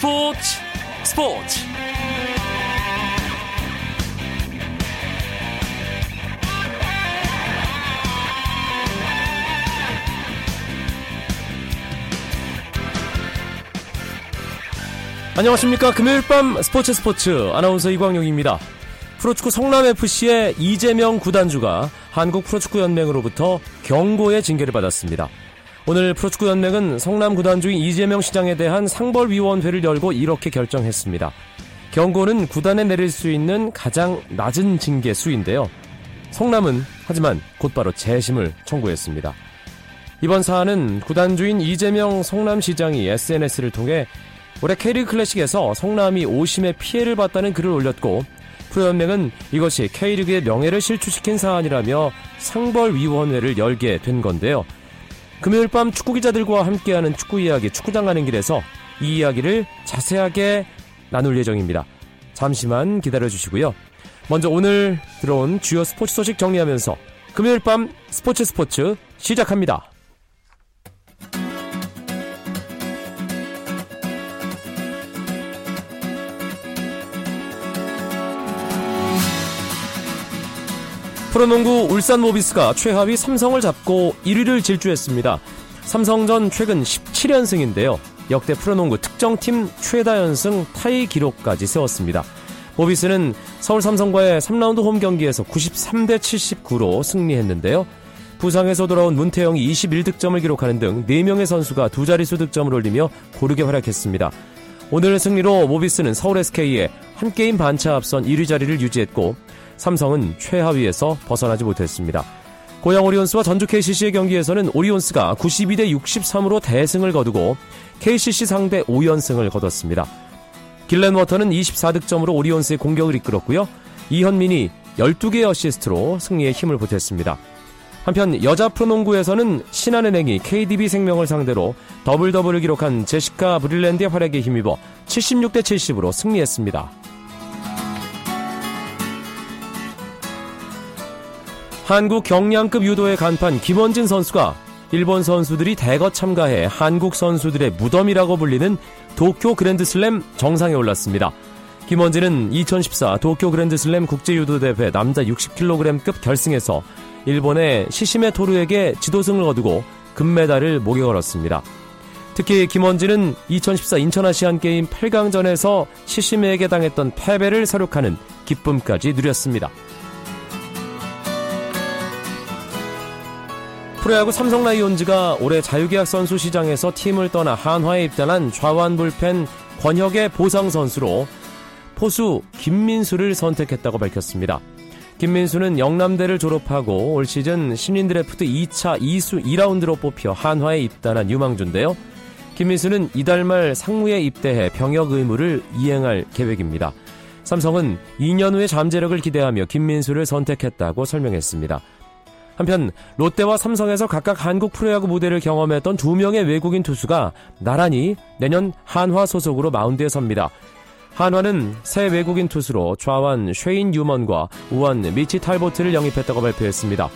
스포츠 스포츠. 안녕하십니까. 금요일 밤 스포츠 스포츠. 아나운서 이광용입니다. 프로축구 성남FC의 이재명 구단주가 한국 프로축구연맹으로부터 경고의 징계를 받았습니다. 오늘 프로축구연맹은 성남 구단 주인 이재명 시장에 대한 상벌위원회를 열고 이렇게 결정했습니다. 경고는 구단에 내릴 수 있는 가장 낮은 징계 수인데요. 성남은 하지만 곧바로 재심을 청구했습니다. 이번 사안은 구단 주인 이재명 성남시장이 SNS를 통해 올해 K리그 클래식에서 성남이 오심의 피해를 봤다는 글을 올렸고 프로연맹은 이것이 K리그의 명예를 실추시킨 사안이라며 상벌위원회를 열게 된 건데요. 금요일 밤 축구 기자들과 함께하는 축구 이야기 축구장 가는 길에서 이 이야기를 자세하게 나눌 예정입니다. 잠시만 기다려 주시고요. 먼저 오늘 들어온 주요 스포츠 소식 정리하면서 금요일 밤 스포츠 스포츠 시작합니다. 프로농구 울산 모비스가 최하위 삼성을 잡고 1위를 질주했습니다. 삼성전 최근 17연승인데요. 역대 프로농구 특정팀 최다 연승 타이 기록까지 세웠습니다. 모비스는 서울 삼성과의 3라운드 홈 경기에서 93대 79로 승리했는데요. 부상에서 돌아온 문태영이 21득점을 기록하는 등 4명의 선수가 두 자릿수 득점을 올리며 고르게 활약했습니다. 오늘 승리로 모비스는 서울 SK에 한 게임 반차 앞선 1위 자리를 유지했고 삼성은 최하위에서 벗어나지 못했습니다. 고양 오리온스와 전주 KCC의 경기에서는 오리온스가 92대 63으로 대승을 거두고 KCC 상대 5연승을 거뒀습니다. 길렌워터는 24득점으로 오리온스의 공격을 이끌었고요. 이현민이 12개의 어시스트로 승리에 힘을 보탰습니다. 한편 여자 프로농구에서는 신한은행이 KDB 생명을 상대로 더블 더블을 기록한 제시카 브릴랜드의 활약에 힘입어 76대 70으로 승리했습니다. 한국 경량급 유도의 간판 김원진 선수가 일본 선수들이 대거 참가해 한국 선수들의 무덤이라고 불리는 도쿄 그랜드슬램 정상에 올랐습니다. 김원진은 2014 도쿄 그랜드슬램 국제유도대회 남자 60kg급 결승에서 일본의 시시메 토르에게 지도승을 거두고 금메달을 목에 걸었습니다. 특히 김원진은 2014 인천아시안게임 8강전에서 시시메에게 당했던 패배를 사륙하는 기쁨까지 누렸습니다. 프로야구 삼성 라이온즈가 올해 자유계약 선수 시장에서 팀을 떠나 한화에 입단한 좌완 불펜 권혁의 보상 선수로 포수 김민수를 선택했다고 밝혔습니다. 김민수는 영남대를 졸업하고 올 시즌 신인 드래프트 2차 2수 2라운드로 뽑혀 한화에 입단한 유망주인데요. 김민수는 이달 말 상무에 입대해 병역 의무를 이행할 계획입니다. 삼성은 2년 후의 잠재력을 기대하며 김민수를 선택했다고 설명했습니다. 한편 롯데와 삼성에서 각각 한국 프로야구 무대를 경험했던 두 명의 외국인 투수가 나란히 내년 한화 소속으로 마운드에 섭니다. 한화는 새 외국인 투수로 좌완 쉐인 유먼과 우완 미치 탈보트를 영입했다고 발표했습니다.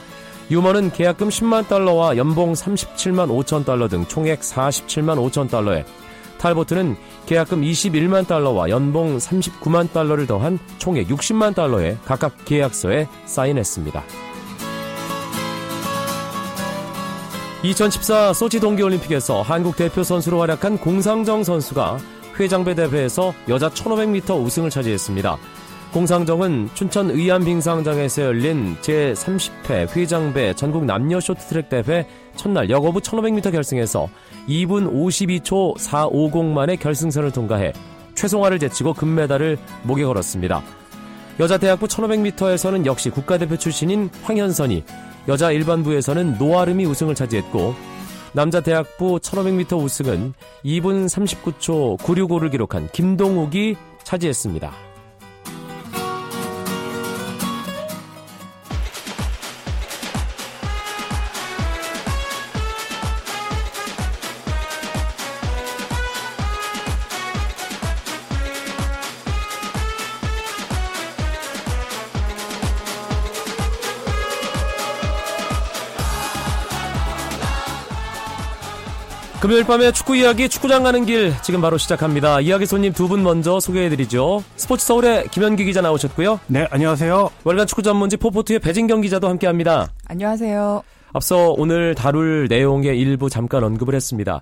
유먼은 계약금 10만 달러와 연봉 37만 5천 달러 등 총액 47만 5천 달러에 탈보트는 계약금 21만 달러와 연봉 39만 달러를 더한 총액 60만 달러에 각각 계약서에 사인했습니다. 2014 소치 동계올림픽에서 한국 대표 선수로 활약한 공상정 선수가 회장배 대회에서 여자 1500m 우승을 차지했습니다. 공상정은 춘천 의암 빙상장에서 열린 제30회 회장배 전국 남녀 쇼트트랙 대회 첫날 여거부 1500m 결승에서 2분 52초 450 만에 결승선을 통과해 최송화를 제치고 금메달을 목에 걸었습니다. 여자 대학부 1500m에서는 역시 국가대표 출신인 황현선이 여자 일반부에서는 노아름이 우승을 차지했고 남자 대학부 1500m 우승은 2분 39초 965를 기록한 김동욱이 차지했습니다. 금요일 밤에 축구 이야기 축구장 가는 길 지금 바로 시작합니다. 이야기 손님 두 분 먼저 소개해드리죠. 스포츠 서울의 김현기 기자 나오셨고요. 네, 안녕하세요. 월간 축구 전문지 포포트의 배진경 기자도 함께합니다. 안녕하세요. 앞서 오늘 다룰 내용의 일부 잠깐 언급을 했습니다.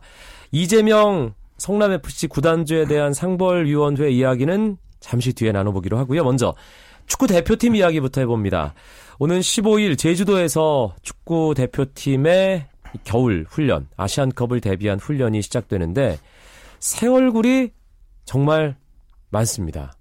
이재명 성남FC 구단주에 대한 상벌위원회 이야기는 잠시 뒤에 나눠보기로 하고요. 먼저 축구 대표팀 이야기부터 해봅니다. 오는 15일 제주도에서 축구 대표팀의 겨울 훈련, 아시안컵을 대비한 훈련이 시작되는데 새 얼굴이 정말 많습니다.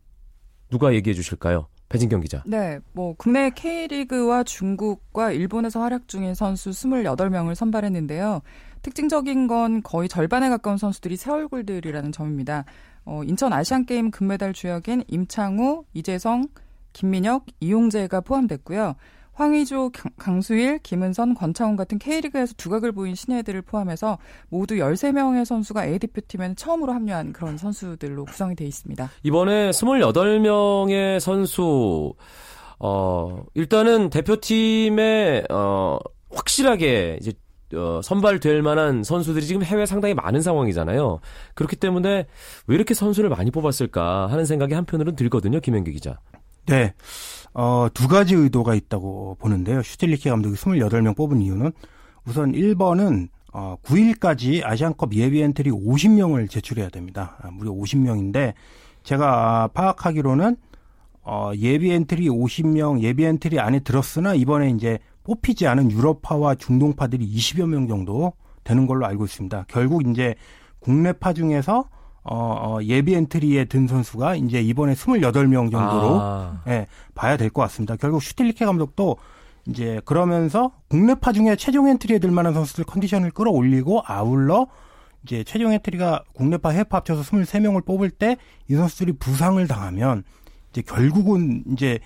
누가 얘기해 주실까요? 배진경 기자. 네, 뭐 국내 K리그와 중국과 일본에서 활약 중인 선수 28명을 선발했는데요. 특징적인 건 거의 절반에 가까운 선수들이 새 얼굴들이라는 점입니다. 어, 인천 아시안 게임 금메달 주역인 임창우, 이재성, 김민혁, 이용재가 포함됐고요. 황의조, 강수일, 김은선, 권창훈 같은 K리그에서 두각을 보인 신예들을 포함해서 모두 13명의 선수가 A대표팀에 처음으로 합류한 그런 선수들로 구성이 돼 있습니다. 이번에 28명의 선수 어 일단은 대표팀에 어 확실하게 이제 어, 선발될 만한 선수들이 지금 해외 상당히 많은 상황이잖아요. 그렇기 때문에 왜 이렇게 선수를 많이 뽑았을까 하는 생각이 한편으로는 들거든요, 김현기 기자. 네. 어, 두 가지 의도가 있다고 보는데요. 슈틸리케 감독이 28명 뽑은 이유는 우선 1번은 어, 9일까지 아시안컵 예비 엔트리 50명을 제출해야 됩니다. 아, 무려 50명인데 제가 파악하기로는 어, 예비 엔트리 50명 예비 엔트리 안에 들었으나 이번에 이제 뽑히지 않은 유럽파와 중동파들이 20여 명 정도 되는 걸로 알고 있습니다. 결국 이제 국내파 중에서 어, 어, 예비 엔트리에 든 선수가 이제 이번에 28명 정도로 아. 예, 봐야 될 것 같습니다. 결국 슈틸리케 감독도 이제 그러면서 국내파 중에 최종 엔트리에 들 만한 선수들 컨디션을 끌어올리고 아울러 이제 최종 엔트리가 국내파 해외파 합쳐서 23명을 뽑을 때 이 선수들이 부상을 당하면 이제 결국은 이제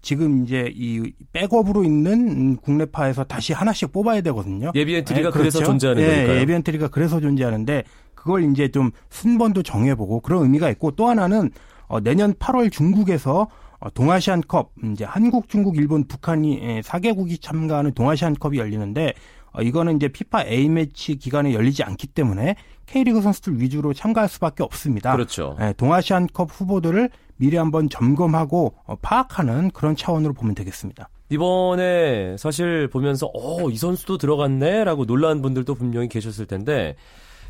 지금 이제 이 백업으로 있는 국내파에서 다시 하나씩 뽑아야 되거든요. 예비 엔트리가 네, 그래서 그렇죠? 존재하는 네, 거니까요. 예비 엔트리가 그래서 존재하는데 그걸 이제 좀 순번도 정해보고 그런 의미가 있고 또 하나는 어, 내년 8월 중국에서 어, 동아시안컵 이제 한국, 중국, 일본, 북한이 4개국이 예, 참가하는 동아시안컵이 열리는데 어, 이거는 이제 피파 A 매치 기간에 열리지 않기 때문에 K리그 선수들 위주로 참가할 수밖에 없습니다. 그렇죠. 예, 동아시안컵 후보들을 미리 한번 점검하고 어, 파악하는 그런 차원으로 보면 되겠습니다. 이번에 사실 보면서 어, 이 선수도 들어갔네라고 놀란 분들도 분명히 계셨을 텐데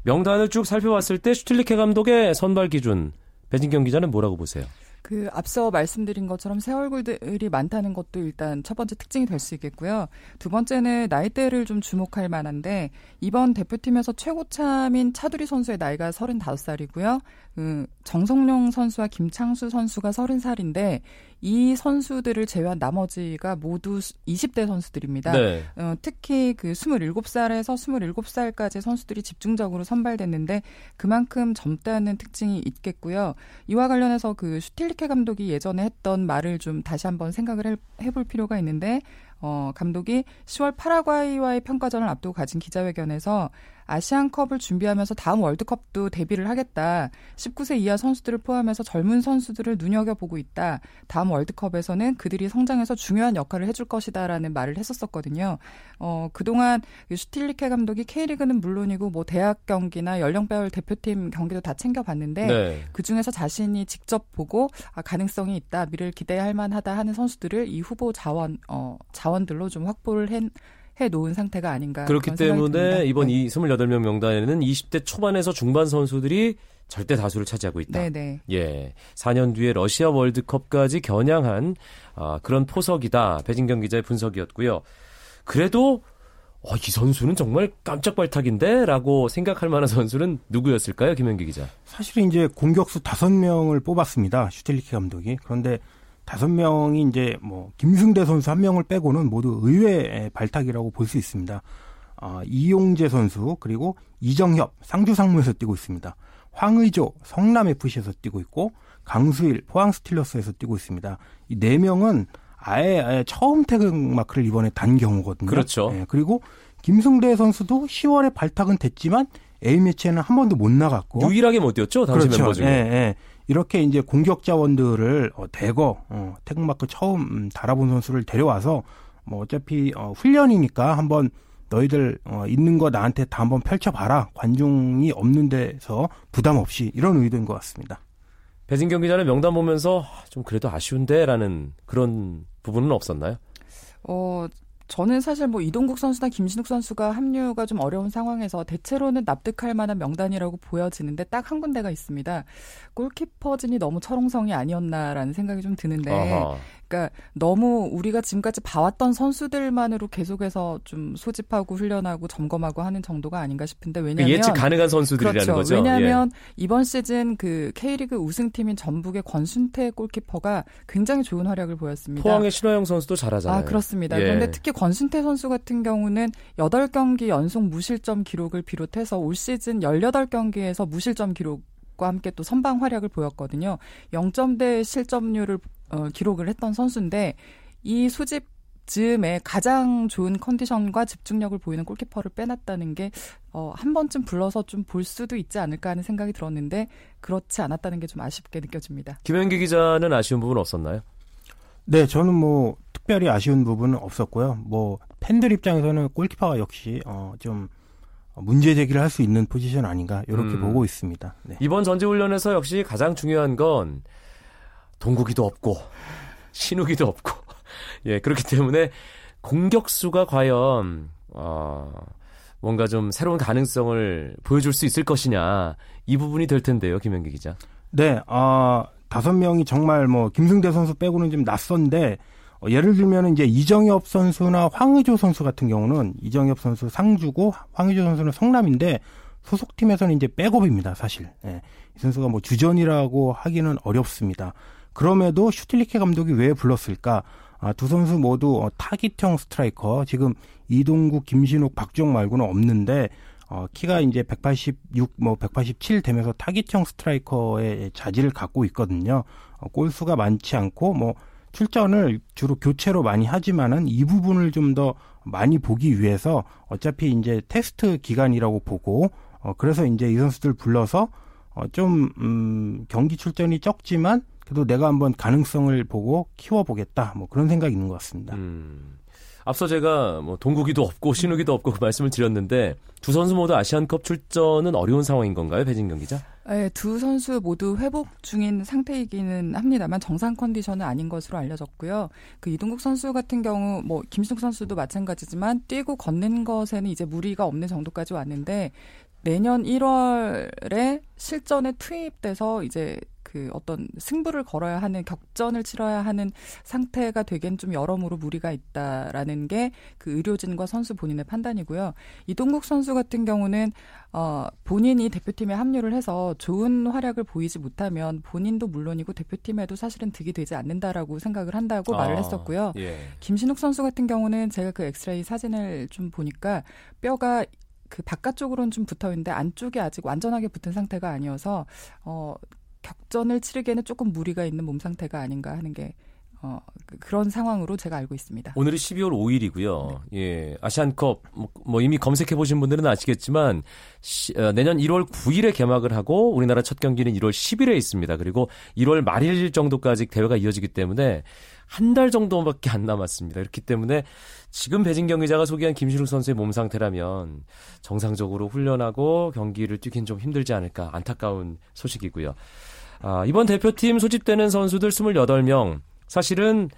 명단을 쭉 살펴봤을 때 슈틸리케 감독의 선발 기준 배진경 기자는 뭐라고 보세요? 그 앞서 말씀드린 것처럼 새 얼굴들이 많다는 것도 일단 첫 번째 특징이 될 수 있겠고요. 두 번째는 나이대를 좀 주목할 만한데 이번 대표팀에서 최고참인 차두리 선수의 나이가 35살이고요. 그 정성용 선수와 김창수 선수가 30살인데 이 선수들을 제외한 나머지가 모두 20대 선수들입니다. 네. 어, 특히 그 27살에서 27살까지 선수들이 집중적으로 선발됐는데 그만큼 젊다는 특징이 있겠고요. 이와 관련해서 그 슈틸리케 감독이 예전에 했던 말을 좀 다시 한번 생각을 해, 볼 필요가 있는데 어, 감독이 10월 파라과이와의 평가전을 앞두고 가진 기자회견에서 아시안컵을 준비하면서 다음 월드컵도 데뷔를 하겠다. 19세 이하 선수들을 포함해서 젊은 선수들을 눈여겨보고 있다. 다음 월드컵에서는 그들이 성장해서 중요한 역할을 해줄 것이다라는 말을 했었었거든요. 어, 그동안 슈틸리케 감독이 K리그는 물론이고 뭐 대학 경기나 연령별 대표팀 경기도 다 챙겨봤는데 네. 그 중에서 자신이 직접 보고 아, 가능성이 있다, 미래를 기대할 만하다 하는 선수들을 이 후보 자원 어, 자원들로 좀 확보를 한 해 놓은 상태가 아닌가. 그렇기 때문에 이번 네. 이 28명 명단에는 20대 초반에서 중반 선수들이 절대 다수를 차지하고 있다. 네네. 예. 4년 뒤에 러시아 월드컵까지 겨냥한 아, 그런 포석이다. 배진경 기자의 분석이었고요. 그래도 어, 이 선수는 정말 깜짝 발탁인데? 라고 생각할 만한 선수는 누구였을까요, 김현기 기자? 사실은 이제 공격수 5명을 뽑았습니다. 슈틸리키 감독이. 그런데 다섯 명이 이제 뭐 김승대 선수 한 명을 빼고는 모두 의외의 발탁이라고 볼 수 있습니다. 어, 이용재 선수 그리고 이정협 상주 상무에서 뛰고 있습니다. 황의조 성남 FC에서 뛰고 있고 강수일 포항 스틸러스에서 뛰고 있습니다. 이 네 명은 아예, 아예 처음 태극 마크를 이번에 단 경우거든요. 그렇죠. 네, 그리고 김승대 선수도 10월에 발탁은 됐지만 A 매치에는 한 번도 못 나갔고 유일하게 못 뛰었죠 당시 그렇죠. 멤버 중에. 네, 네. 이렇게 이제 공격 자원들을 어, 대거 어, 태극마크 처음 음, 달아본 선수를 데려와서 뭐 어차피 어, 훈련이니까 한번 너희들 어, 있는 거 나한테 다 한번 펼쳐봐라. 관중이 없는 데서 부담 없이 이런 의도인 것 같습니다. 배진경 기자는 명단 보면서 좀 그래도 아쉬운데라는 그런 부분은 없었나요? 어, 저는 사실 뭐 이동국 선수나 김신욱 선수가 합류가 좀 어려운 상황에서 대체로는 납득할 만한 명단이라고 보여지는데 딱 한 군데가 있습니다. 골키퍼진이 너무 철옹성이 아니었나라는 생각이 좀 드는데 아하. 그러니까 너무 우리가 지금까지 봐왔던 선수들만으로 계속해서 좀 소집하고 훈련하고 점검하고 하는 정도가 아닌가 싶은데 그 왜냐하면 예측 가능한 선수들이라는 그렇죠. 거죠. 왜냐하면 예. 이번 시즌 그 K리그 우승팀인 전북의 권순태 골키퍼가 굉장히 좋은 활약을 보였습니다. 포항의 신화영 선수도 잘하잖아요. 아 그렇습니다. 예. 그런데 특히 권순태 선수 같은 경우는 8경기 연속 무실점 기록을 비롯해서 올 시즌 18경기에서 무실점 기록 과 함께 또 선방 활약을 보였거든요. 0점대 실점률을 어, 기록을 했던 선수인데 이 수집 즈음에 가장 좋은 컨디션과 집중력을 보이는 골키퍼를 빼놨다는 게, 어, 한 번쯤 불러서 좀 볼 수도 있지 않을까 하는 생각이 들었는데, 그렇지 않았다는 게 좀 아쉽게 느껴집니다. 김현기 기자는 아쉬운 부분 없었나요? 네, 저는 뭐, 특별히 아쉬운 부분은 없었고요. 뭐, 팬들 입장에서는 골키퍼가 역시, 어, 좀, 문제 제기를 할 수 있는 포지션 아닌가, 이렇게 음. 보고 있습니다. 네. 이번 전지훈련에서 역시 가장 중요한 건, 동국이도 없고 신우기도 없고 예 그렇기 때문에 공격수가 과연 어 뭔가 좀 새로운 가능성을 보여줄 수 있을 것이냐 이 부분이 될 텐데요 김현기 기자. 네, 아 다섯 명이 정말 뭐 김승대 선수 빼고는 좀 낯선데 어, 예를 들면 이제 이정엽 선수나 황의조 선수 같은 경우는 이정엽 선수 상주고 황의조 선수는 성남인데 소속팀에서는 이제 백업입니다 사실. 예. 이 선수가 뭐 주전이라고 하기는 어렵습니다. 그럼에도 슈틸리케 감독이 왜 불렀을까? 아, 두 선수 모두 어, 타깃형 스트라이커. 지금 이동국, 김신욱, 박주영 말고는 없는데 어, 키가 이제 186, 뭐 187 되면서 타깃형 스트라이커의 자질을 갖고 있거든요. 어, 골수가 많지 않고 뭐 출전을 주로 교체로 많이 하지만은 이 부분을 좀 더 많이 보기 위해서 어차피 이제 테스트 기간이라고 보고 어 그래서 이제 이 선수들 불러서 어좀 음, 경기 출전이 적지만 그래도 내가 한번 가능성을 보고 키워보겠다. 뭐 그런 생각이 있는 것 같습니다. 음. 앞서 제가 뭐 동국이도 없고 신우기도 없고 그 말씀을 드렸는데 두 선수 모두 아시안컵 출전은 어려운 상황인 건가요, 배진경 기자? 네, 두 선수 모두 회복 중인 상태이기는 합니다만 정상 컨디션은 아닌 것으로 알려졌고요. 그 이동국 선수 같은 경우 뭐 김승 선수도 마찬가지지만 뛰고 걷는 것에는 이제 무리가 없는 정도까지 왔는데 내년 1월에 실전에 투입돼서 이제 그 어떤 승부를 걸어야 하는 격전을 치러야 하는 상태가 되기엔 좀 여러모로 무리가 있다라는 게 그 의료진과 선수 본인의 판단이고요. 이동국 선수 같은 경우는 어 본인이 대표팀에 합류를 해서 좋은 활약을 보이지 못하면 본인도 물론이고 대표팀에도 사실은 득이 되지 않는다라고 생각을 한다고 아, 말을 했었고요. 예. 김신욱 선수 같은 경우는 제가 그 엑스레이 사진을 좀 보니까 뼈가 그 바깥쪽으로는 좀 붙어 있는데 안쪽에 아직 완전하게 붙은 상태가 아니어서 어 격전을 치르기에는 조금 무리가 있는 몸 상태가 아닌가 하는 게 어, 그, 그런 상황으로 제가 알고 있습니다. 오늘이 12월 5일이고요. 네. 예, 아시안컵 뭐, 뭐, 이미 검색해 보신 분들은 아시겠지만 시, 어, 내년 1월 9일에 개막을 하고 우리나라 첫 경기는 1월 10일에 있습니다. 그리고 1월 말일 정도까지 대회가 이어지기 때문에 한 달 정도밖에 안 남았습니다. 그렇기 때문에 지금 배진경 기자가 소개한 김신욱 선수의 몸 상태라면 정상적으로 훈련하고 경기를 뛰긴 좀 힘들지 않을까 안타까운 소식이고요. 아, 이번 대표팀 소집되는 선수들 28명 사실은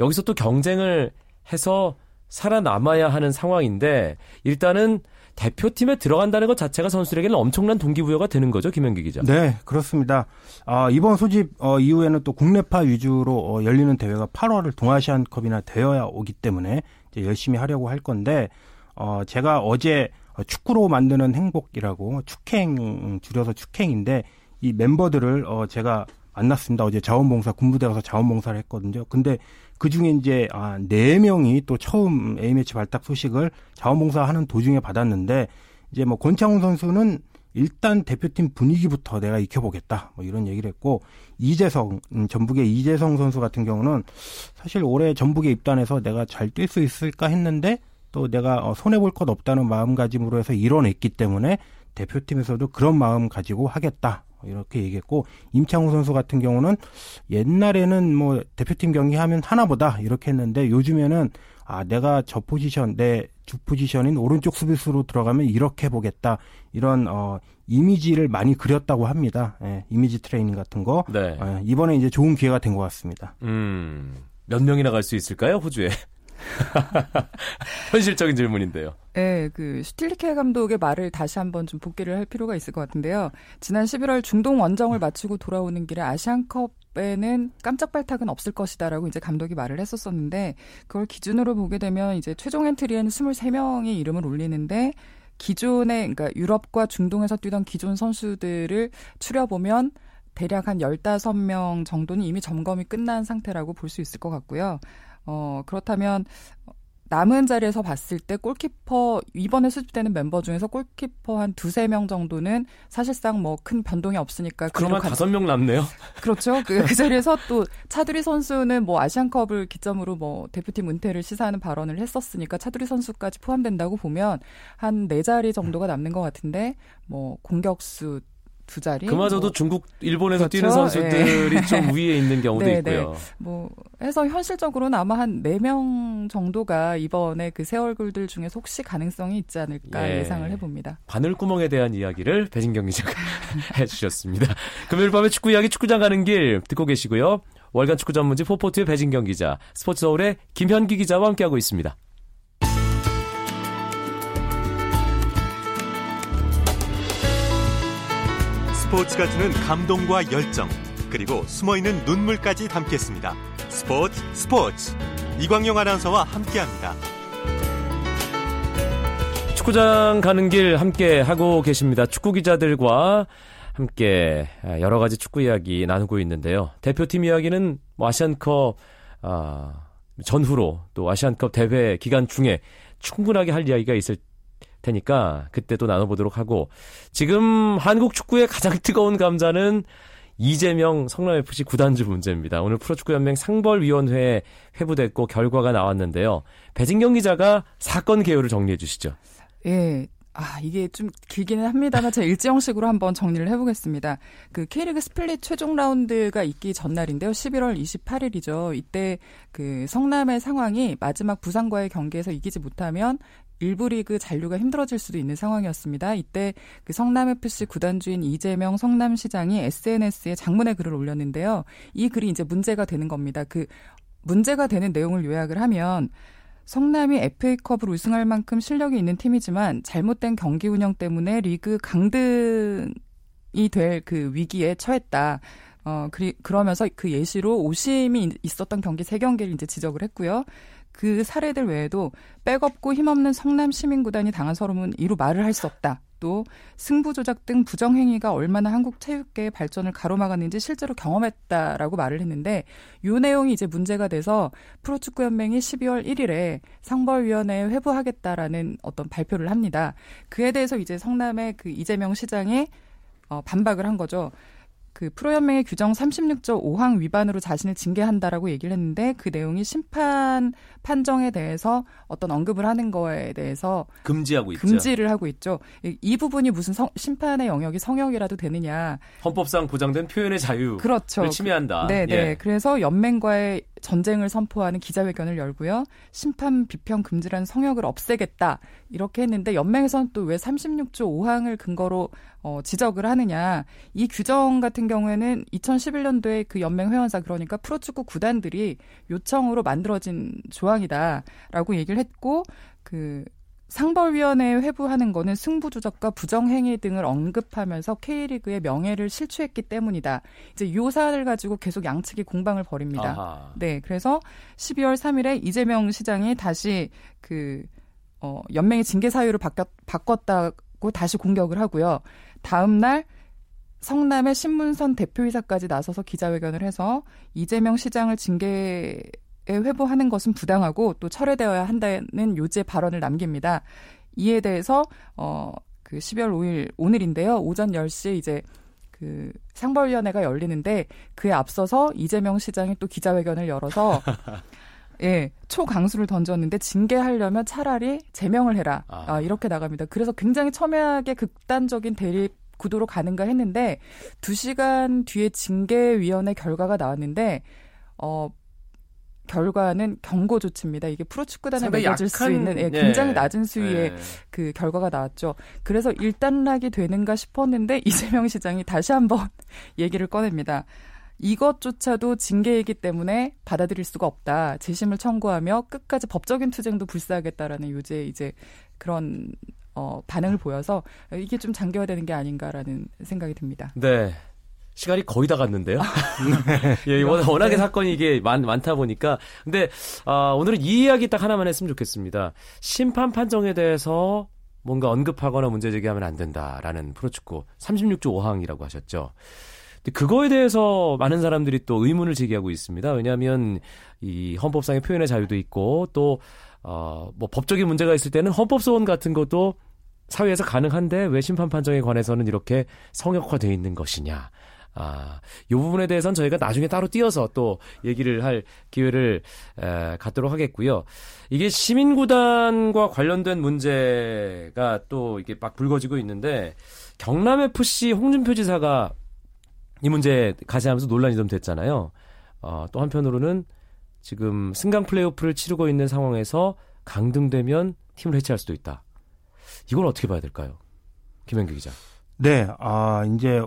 여기서 또 경쟁을 해서 살아남아야 하는 상황인데 일단은 대표팀에 들어간다는 것 자체가 선수들에게는 엄청난 동기부여가 되는 거죠, 김현기 기자. 네, 그렇습니다. 아, 이번 소집 어, 이후에는 또 국내파 위주로 어, 열리는 대회가 8월을 동아시안컵이나 되어야 오기 때문에 이제 열심히 하려고 할 건데 어, 제가 어제 축구로 만드는 행복이라고 축행 줄여서 축행인데 이 멤버들을 어 제가 만났습니다. 어제 자원봉사 군부대 가서 자원봉사를 했거든요. 근데 그 중에 이제 아, 네 명이 또 처음 A매치 발탁 소식을 자원봉사하는 도중에 받았는데 이제 뭐 권창훈 선수는 일단 대표팀 분위기부터 내가 익혀보겠다. 뭐 이런 얘기를 했고 이재성 음, 전북의 이재성 선수 같은 경우는 사실 올해 전북에 입단해서 내가 잘 뛸 수 있을까 했는데 또 내가 어, 손해 볼 것 없다는 마음가짐으로 해서 이뤄냈기 때문에 대표팀에서도 그런 마음 가지고 하겠다. 이렇게 얘기했고 임창우 선수 같은 경우는 옛날에는 뭐 대표팀 경기 하면 하나보다 이렇게 했는데 요즘에는 아 내가 저 포지션 내 주 포지션인 오른쪽 수비수로 들어가면 이렇게 보겠다. 이런 어 이미지를 많이 그렸다고 합니다. 예, 이미지 트레이닝 같은 거. 네. 예, 이번에 이제 좋은 기회가 된 것 같습니다. 음. 몇 명이나 갈 수 있을까요, 호주에? 현실적인 질문인데요. 네, 그 슈틸리케 감독의 말을 다시 한번 좀 복귀를 할 필요가 있을 것 같은데요. 지난 11월 중동 원정을 마치고 돌아오는 길에 아시안컵 에는 깜짝 발탁은 없을 것이다라고 이제 감독이 말을 했었었는데 그걸 기준으로 보게 되면 이제 최종 엔트리에는 23명의 이름을 올리는데 기존의 그러니까 유럽과 중동에서 뛰던 기존 선수들을 추려보면 대략 한 15명 정도는 이미 점검이 끝난 상태라고 볼 수 있을 것 같고요. 어, 그렇다면 남은 자리에서 봤을 때 골키퍼 이번에 수집되는 멤버 중에서 골키퍼 한 두세 명 정도는 사실상 뭐 큰 변동이 없으니까 그러면 다섯 명 남네요. 그렇죠. 그, 그 자리에서 또 차두리 선수는 뭐 아시안컵을 기점으로 뭐 대표팀 은퇴를 시사하는 발언을 했었으니까 차두리 선수까지 포함된다고 보면 한 네 자리 정도가 남는 것 같은데 뭐 공격수 두 자리. 그마저도 뭐. 중국, 일본에서 그렇죠? 뛰는 선수들이 예. 좀 위에 있는 경우도 네, 있고요. 네. 뭐 해서 현실적으로는 아마 한 네 명 정도가 이번에 그 새 얼굴들 중에서 혹시 가능성이 있지 않을까 예. 예. 상을 해봅니다. 바늘구멍에 대한 이야기를 배진경 기자가 해주셨습니다. 금요일 밤에 축구 이야기 축구장 가는 길 듣고 계시고요. 월간 축구 전문지 포포트의 배진경 기자, 스포츠 서울의 김현기 기자와 함께하고 있습니다. 스포츠가 주는 감동과 열정 그리고 숨어있는 눈물까지 담겠습니다. 스포츠 스포츠 이광용 아나운서와 함께합니다. 축구장 가는 길 함께 하고 계십니다. 축구 기자들과 함께 여러 가지 축구 이야기 나누고 있는데요. 대표팀 이야기는 뭐 아시안컵 아, 전후로 또 아시안컵 대회 기간 중에 충분하게 할 이야기가 있을 테니까 그때 또 나눠보도록 하고 지금 한국 축구의 가장 뜨거운 감자는 이재명 성남FC 구단주 문제입니다. 오늘 프로축구연맹 상벌위원회에 회부됐고 결과가 나왔는데요. 배진경 기자가 사건 개요를 정리해 주시죠. 예. 아, 이게 좀 길기는 합니다만 제가 일지형식으로 한번 정리를 해보겠습니다. 그 K리그 스플릿 최종 라운드가 있기 전날인데요. 11월 28일이죠. 이때 그 성남의 상황이 마지막 부산과의 경기에서 이기지 못하면 일부 리그 잔류가 힘들어질 수도 있는 상황이었습니다. 이때 그 성남FC 구단주인 이재명 성남시장이 SNS에 장문의 글을 올렸는데요. 이 글이 이제 문제가 되는 겁니다. 그 문제가 되는 내용을 요약을 하면 성남이 FA컵을 우승할 만큼 실력이 있는 팀이지만 잘못된 경기 운영 때문에 리그 강등이 될 그 위기에 처했다. 어, 그리, 그러면서 그 예시로 오심이 있었던 경기 세 경기를 이제 지적을 했고요. 그 사례들 외에도 백없고 힘없는 성남 시민구단이 당한 서름은 이루 말을 할 수 없다. 또 승부 조작 등 부정 행위가 얼마나 한국 체육계의 발전을 가로막았는지 실제로 경험했다라고 말을 했는데 이 내용이 이제 문제가 돼서 프로축구 연맹이 12월 1일에 상벌위원회에 회부하겠다라는 어떤 발표를 합니다. 그에 대해서 이제 성남의 그 이재명 시장이 어, 반박을 한 거죠. 그 프로연맹의 규정 36조 5항 위반으로 자신을 징계한다라고 얘기를 했는데 그 내용이 심판 판정에 대해서 어떤 언급을 하는 거에 대해서 금지하고 있죠. 금지를 하고 있죠. 이, 이 부분이 무슨 성, 심판의 영역이 성역이라도 되느냐. 헌법상 보장된 표현의 자유를 그렇죠. 침해한다. 네, 네. 예. 그래서 연맹과의 전쟁을 선포하는 기자회견을 열고요. 심판 비평 금지라는 성역을 없애겠다. 이렇게 했는데 연맹에서는 또 왜 36조 5항을 근거로 어, 지적을 하느냐. 이 규정 같은 경우에는 2011년도에 그 연맹 회원사 그러니까 프로축구 구단들이 요청으로 만들어진 조항이다라고 얘기를 했고 그 상벌위원회에 회부하는 거는 승부 조작과 부정행위 등을 언급하면서 K리그의 명예를 실추했기 때문이다. 이제 요 사안을 가지고 계속 양측이 공방을 벌입니다. 아하. 네, 그래서 12월 3일에 이재명 시장이 다시 그 어, 연맹의 징계 사유를 바뀌었, 바꿨다고 다시 공격을 하고요. 다음 날 성남의 신문선 대표이사까지 나서서 기자회견을 해서 이재명 시장을 징계에 회부하는 것은 부당하고 또 철회되어야 한다는 요지의 발언을 남깁니다. 이에 대해서 어그 12월 5일 오늘인데요. 오전 10시에 이제 그 상벌위원회가 열리는데 그에 앞서서 이재명 시장이 또 기자회견을 열어서 예, 초강수를 던졌는데 징계하려면 차라리 제명을 해라. 아. 아, 이렇게 나갑니다. 그래서 굉장히 첨예하게 극단적인 대립 구도로 가는가 했는데 2시간 뒤에 징계위원회 결과가 나왔는데 어 결과는 경고 조치입니다. 이게 프로축구단에 매겨질 수 약한- 있는 예, 예. 굉장히 낮은 수위의 네. 그 결과가 나왔죠. 그래서 일단락이 되는가 싶었는데 이재명 시장이 다시 한번 얘기를 꺼냅니다. 이것조차도 징계이기 때문에 받아들일 수가 없다. 재심을 청구하며 끝까지 법적인 투쟁도 불사하겠다라는 요새 이제 그런 어, 반응을 보여서 이게 좀 장기화되는 게 아닌가라는 생각이 듭니다. 네. 시간이 거의 다 갔는데요. 예, 워낙, 워낙에 네. 사건이 이게 많, 많다 보니까. 근데, 아, 오늘은 이 이야기 딱 하나만 했으면 좋겠습니다. 심판 판정에 대해서 뭔가 언급하거나 문제 제기하면 안 된다라는 프로축구 36조 5항이라고 하셨죠. 근데 그거에 대해서 많은 사람들이 또 의문을 제기하고 있습니다. 왜냐하면 이 헌법상의 표현의 자유도 있고 또, 어, 뭐 법적인 문제가 있을 때는 헌법 소원 같은 것도 사회에서 가능한데 왜 심판 판정에 관해서는 이렇게 성역화되어 있는 것이냐. 아, 요 부분에 대해서는 저희가 나중에 따로 띄어서 또 얘기를 할 기회를 에, 갖도록 하겠고요. 이게 시민구단과 관련된 문제가 또 이게 막 불거지고 있는데 경남FC 홍준표 지사가 이 문제 가세하면서 논란이 좀 됐잖아요. 어, 또 한편으로는 지금 승강 플레이오프를 치르고 있는 상황에서 강등되면 팀을 해체할 수도 있다. 이건 어떻게 봐야 될까요? 김현규 기자. 네, 아, 이제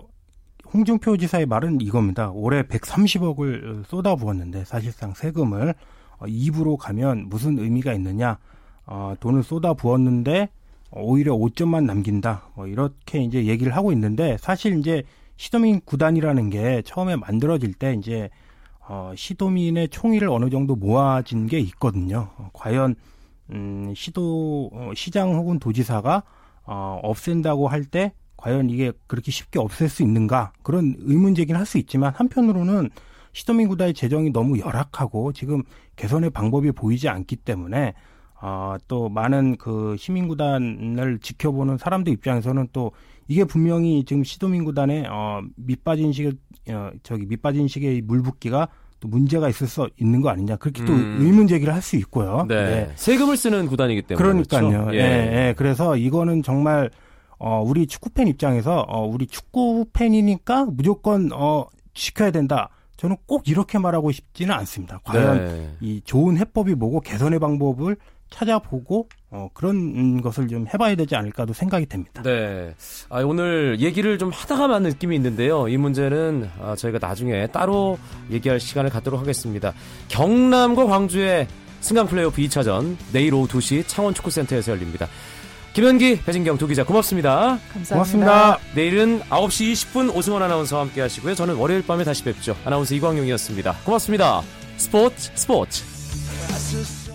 홍준표 지사의 말은 이겁니다. 올해 130억을 쏟아부었는데 사실상 세금을 어, 입으로 가면 무슨 의미가 있느냐? 어, 돈을 쏟아부었는데 오히려 5점만 남긴다. 뭐 이렇게 이제 얘기를 하고 있는데 사실 이제 시도민 구단이라는 게 처음에 만들어질 때 이제 어, 시도민의 총의를 어느 정도 모아진 게 있거든요. 어, 과연 음, 시도 어, 시장 혹은 도지사가 어, 없앤다고 할 때 과연 이게 그렇게 쉽게 없앨 수 있는가 그런 의문 제기는 할 수 있지만 한편으로는 시도민 구단의 재정이 너무 열악하고 지금 개선의 방법이 보이지 않기 때문에 어, 또 많은 그 시민구단을 지켜보는 사람들 입장에서는 또 이게 분명히 지금 시도민구단의 어, 밑빠진 식의 어, 저기 밑빠진 식의 물붓기가 또 문제가 있을 수 있는 거 아니냐 그렇게 또 음. 의문 제기를 할 수 있고요. 네. 세금을 쓰는 구단이기 때문에. 그러니까요. 그렇죠? 예. 예. 그래서 이거는 정말 어 우리 축구 팬 입장에서 어 우리 축구 팬이니까 무조건 어 지켜야 된다. 저는 꼭 이렇게 말하고 싶지는 않습니다. 과연 네. 이 좋은 해법이 뭐고 개선의 방법을 찾아보고 어 그런 것을 좀 해봐야 되지 않을까도 생각이 됩니다. 네. 아, 오늘 얘기를 좀 하다가만 느낌이 있는데요. 이 문제는 아, 저희가 나중에 따로 얘기할 시간을 갖도록 하겠습니다. 경남과 광주의 승강 플레이오프 2차전 내일 오후 2시 창원축구센터에서 열립니다. 김현기, 배진경 두 기자 고맙습니다. 감사합니다. 고맙습니다. 내일은 9시 20분 오승원 아나운서와 함께 하시고요. 저는 월요일 밤에 다시 뵙죠. 아나운서 이광용이었습니다. 고맙습니다. 스포츠 스포츠.